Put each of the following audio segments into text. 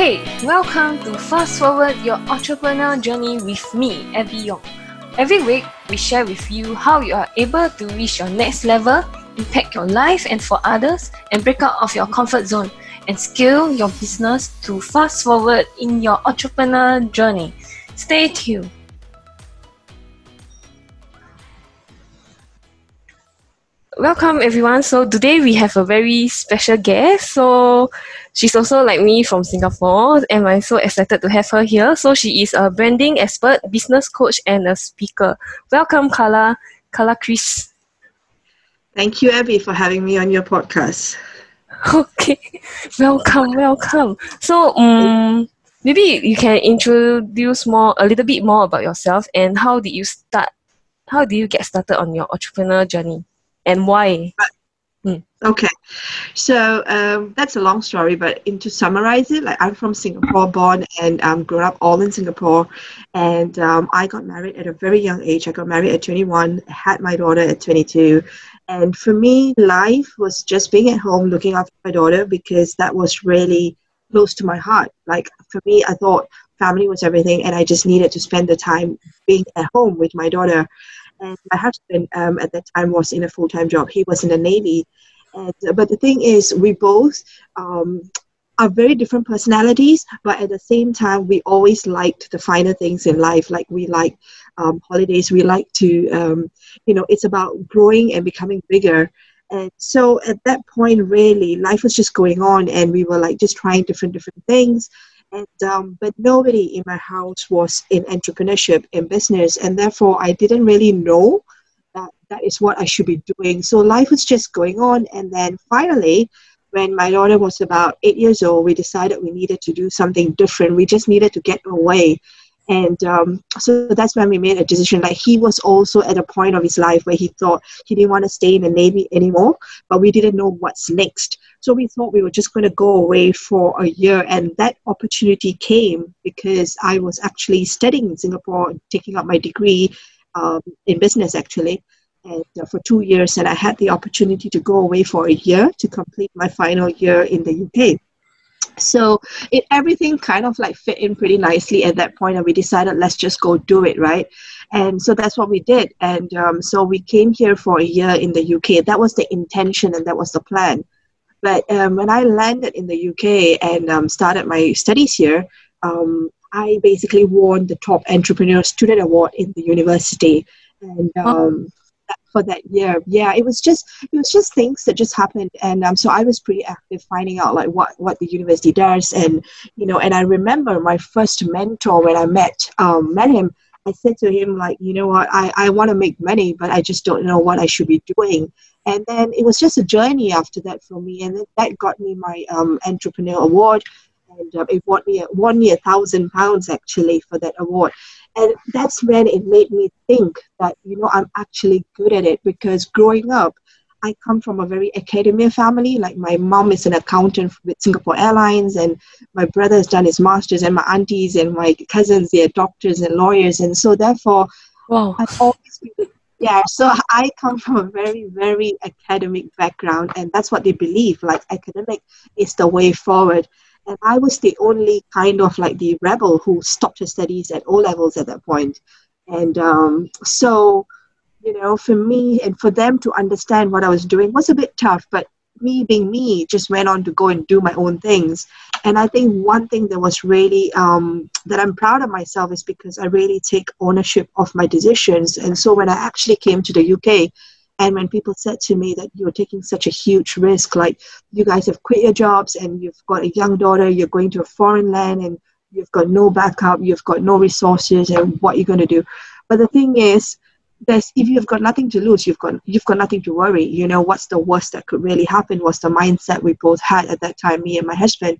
Hey, welcome to Fast Forward Your Entrepreneur Journey with me, Abby Yong. Every week, we share with you how you are able to reach your next level, impact your life and for others, and break out of your comfort zone and scale your business to fast forward in your entrepreneur journey. Stay tuned. Welcome everyone. So today we have a very special guest. So she's also like me from Singapore and I'm so excited to have her here. So she is a branding expert, business coach and a speaker. Welcome Carla, Carla Chris. Thank you Abby for having me on your podcast. Okay. Welcome, welcome. So um maybe you can introduce more a little bit more about yourself and how did you start how did you get started on your entrepreneur journey? And why? Mm. Okay, so um, that's a long story, but in, to summarize it, like I'm from Singapore, born and um, grew up all in Singapore, and um, I got married at a very young age. I got married at 21, had my daughter at 22, and for me, life was just being at home, looking after my daughter because that was really close to my heart. Like for me, I thought family was everything, and I just needed to spend the time being at home with my daughter and my husband um, at that time was in a full-time job. He was in the navy. And, uh, but the thing is we both um, are very different personalities but at the same time we always liked the finer things in life. Like we like um, holidays. We like to um, you know it's about growing and becoming bigger. And so at that point really life was just going on and we were like just trying different different things and um, but nobody in my house was in entrepreneurship in business and therefore i didn't really know that that is what i should be doing. So life was just going on and then finally when my daughter was about eight years old we decided we needed to do something different. We just needed to get away and um, so that's when we made a decision like he was also at a point of his life where he thought he didn't want to stay in the navy anymore but we didn't know what's next. So we thought we were just going to go away for a year and that opportunity came because i was actually studying in singapore taking up my degree um, in business actually. And uh, for two years and i had the opportunity to go away for a year to complete my final year in the uk so it everything kind of like fit in pretty nicely at that point and we decided let's just go do it right? And so that's what we did. And um, so we came here for a year in the uk that was the intention and that was the plan. But um, when i landed in the uk and um, started my studies here um, i basically won the top entrepreneur student award in the university. And um, for that year. Yeah it was just it was just things that just happened. And um, so i was pretty active finding out like what what the university does. And you know and i remember my first mentor when i met um, met him i said to him like you know what? I, I want to make money but i just don't know what i should be doing. And then it was just a journey after that for me. And then that got me my um, entrepreneur award. And um, it won me, won me a thousand pounds actually for that award and that's when it made me think that you know i'm actually good at it because growing up i come from a very academia family. Like my mom is an accountant with singapore airlines and my brother has done his masters and my aunties and my cousins they're doctors and lawyers. And so therefore wow. i've always been yeah so i come from a very very academic background and that's what they believe. Like academic is the way forward and I was the only kind of like the rebel who stopped her studies at O levels at that point. And um, so, you know, for me and for them to understand what I was doing was a bit tough, but me being me just went on to go and do my own things. And I think one thing that was really, um, that I'm proud of myself is because I really take ownership of my decisions. And so when I actually came to the UK, and when people said to me that you're taking such a huge risk, like you guys have quit your jobs and you've got a young daughter, you're going to a foreign land and you've got no backup, you've got no resources, and what you're going to do. But the thing is, there's if you've got nothing to lose, you've got you've got nothing to worry. You know what's the worst that could really happen was the mindset we both had at that time, me and my husband.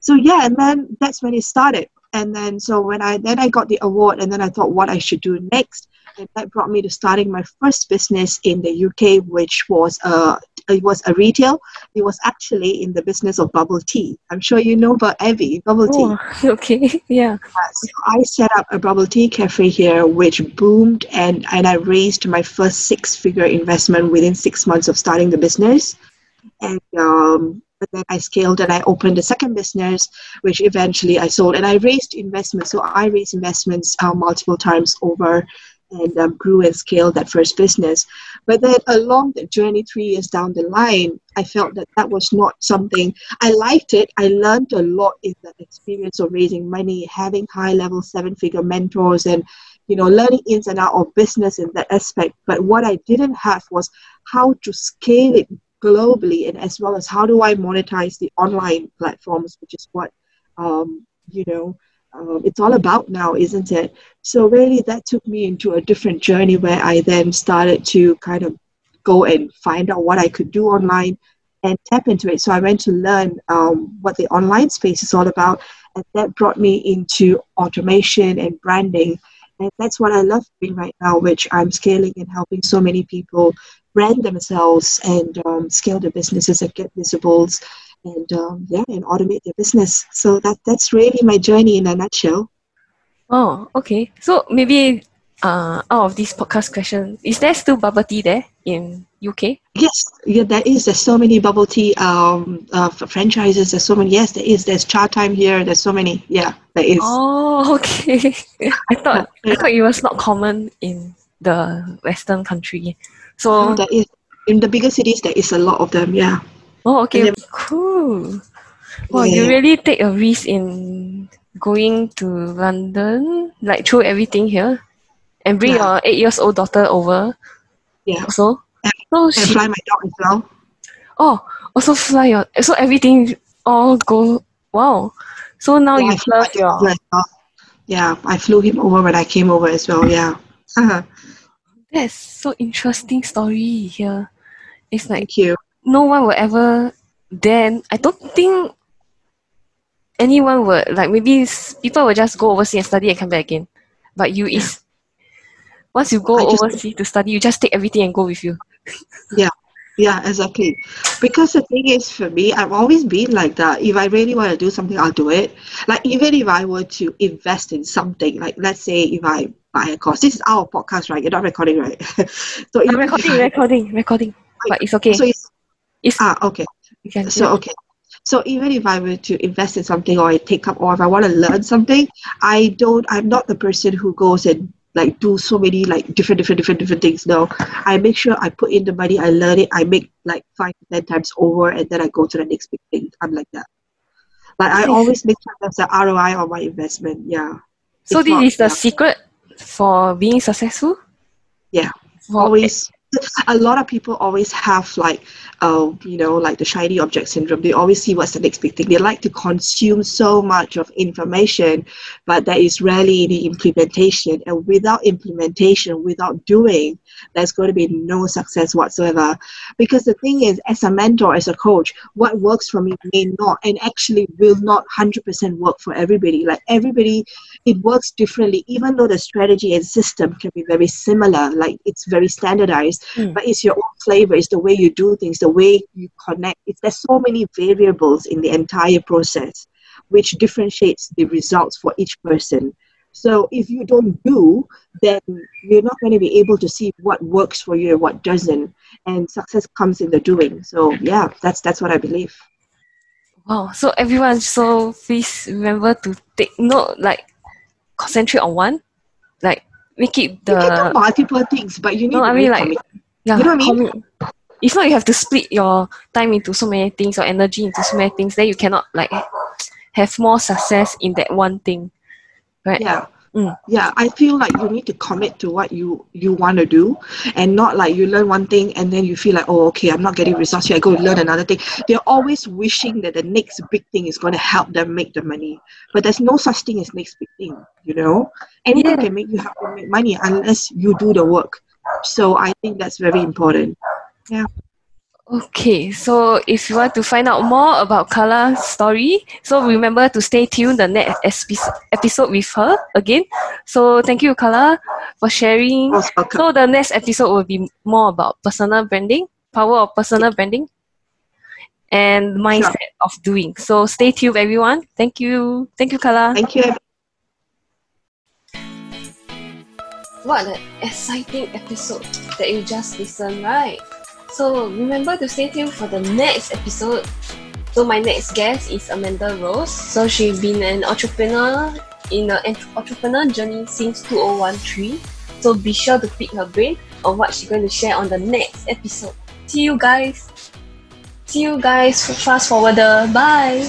So yeah, and then that's when it started. And then so when I then I got the award, and then I thought what I should do next and that brought me to starting my first business in the UK, which was a it was a retail. It was actually in the business of bubble tea. I'm sure you know about Evie bubble tea. Oh, okay, yeah. So I set up a bubble tea cafe here, which boomed, and and I raised my first six figure investment within six months of starting the business. And um, But then I scaled and I opened a second business, which eventually I sold. And I raised investments. So I raised investments uh, multiple times over and um, grew and scaled that first business. But then along the journey, three years down the line, I felt that that was not something I liked it. I learned a lot in the experience of raising money, having high level seven figure mentors, and you know, learning ins and out of business in that aspect. But what I didn't have was how to scale it globally, and as well as how do I monetize the online platforms, which is what um, you know um, it's all about now, isn't it? So really, that took me into a different journey where I then started to kind of go and find out what I could do online and tap into it. So I went to learn um, what the online space is all about, and that brought me into automation and branding. And that's what I love doing right now, which I'm scaling and helping so many people brand themselves and um, scale their businesses and get visibles and um, yeah, and automate their business. So that that's really my journey in a nutshell. Oh, okay. So maybe uh, out of this podcast question, is there still bubble tea there in UK? Yes, yeah, there is. There's so many bubble tea um, uh, franchises. There's so many. Yes, there is. There's Chatime here. There's so many. Yeah, there is. Oh, okay. I thought. I thought it was not common in the Western country. So there is in the bigger cities. There is a lot of them. Yeah. Oh, okay, cool. Well, yeah. you really take a risk in going to London, like throw everything here, and bring yeah. your eight years old daughter over. Yeah. Also, and, so and she, fly my dog as well. Oh, also fly your so everything all go wow. So now yeah, you love your. Yeah, I flew him over when I came over as well. Yeah. Uh-huh. That's so interesting story here. It's like Thank you no one will ever then I don't think anyone would like maybe people will just go overseas and study and come back again. But you is once you go just, overseas to study, you just take everything and go with you. yeah. Yeah, exactly. Because the thing is, for me, I've always been like that. If I really want to do something, I'll do it. Like, even if I were to invest in something, like, let's say if I buy a course, this is our podcast, right? You're not recording, right? so, I'm recording, I, recording, recording. But it's okay. So, it's, if ah, okay. So okay. So even if I were to invest in something or I take up or if I want to learn something, I don't I'm not the person who goes and like do so many like different different different different things. No. I make sure I put in the money, I learn it, I make like five to ten times over and then I go to the next big thing. I'm like that. But I always make sure there's an ROI on my investment. Yeah. So if this not, is the yeah. secret for being successful? Yeah. For always a lot of people always have like uh, you know like the shiny object syndrome. They always see what's the next big thing. They like to consume so much of information but there is rarely any implementation. And without implementation without doing there's going to be no success whatsoever. Because the thing is as a mentor as a coach what works for me may not and actually will not 100% work for everybody. Like everybody it works differently even though the strategy and system can be very similar. Like it's very standardized mm. but it's your own flavor it's the way you do things the way you connect. It's, there's so many variables in the entire process which differentiates the results for each person. So if you don't do then you're not going to be able to see what works for you and what doesn't and success comes in the doing. So yeah that's that's what i believe. Wow so everyone so please remember to take note like concentrate on one. Like make it the you can do multiple things but you need no, I mean like yeah, you know what I mean? If not, you have to split your time into so many things, or energy into so many things. Then you cannot like have more success in that one thing, right? Yeah. Mm. Yeah, I feel like you need to commit to what you you want to do, and not like you learn one thing and then you feel like, oh, okay, I'm not getting results here. I go learn another thing. They're always wishing that the next big thing is going to help them make the money, but there's no such thing as next big thing. You know, anything yeah. can make you happy, make money unless you do the work. So I think that's very important. Yeah. Okay, so if you want to find out more about Carla's story, so remember to stay tuned the next episode with her again. So thank you, Carla, for sharing. So the next episode will be more about personal branding, power of personal branding, and mindset sure. of doing. So stay tuned, everyone. Thank you. Thank you, Carla. Thank you. What an exciting episode that you just listened, right? So remember to stay tuned for the next episode So my next guest is Amanda Rose. So she's been an entrepreneur in an entrepreneur journey since 2013. So be sure to pick her brain on what she's going to share on the next episode. See you guys. See you guys. Fast forwarder. Bye.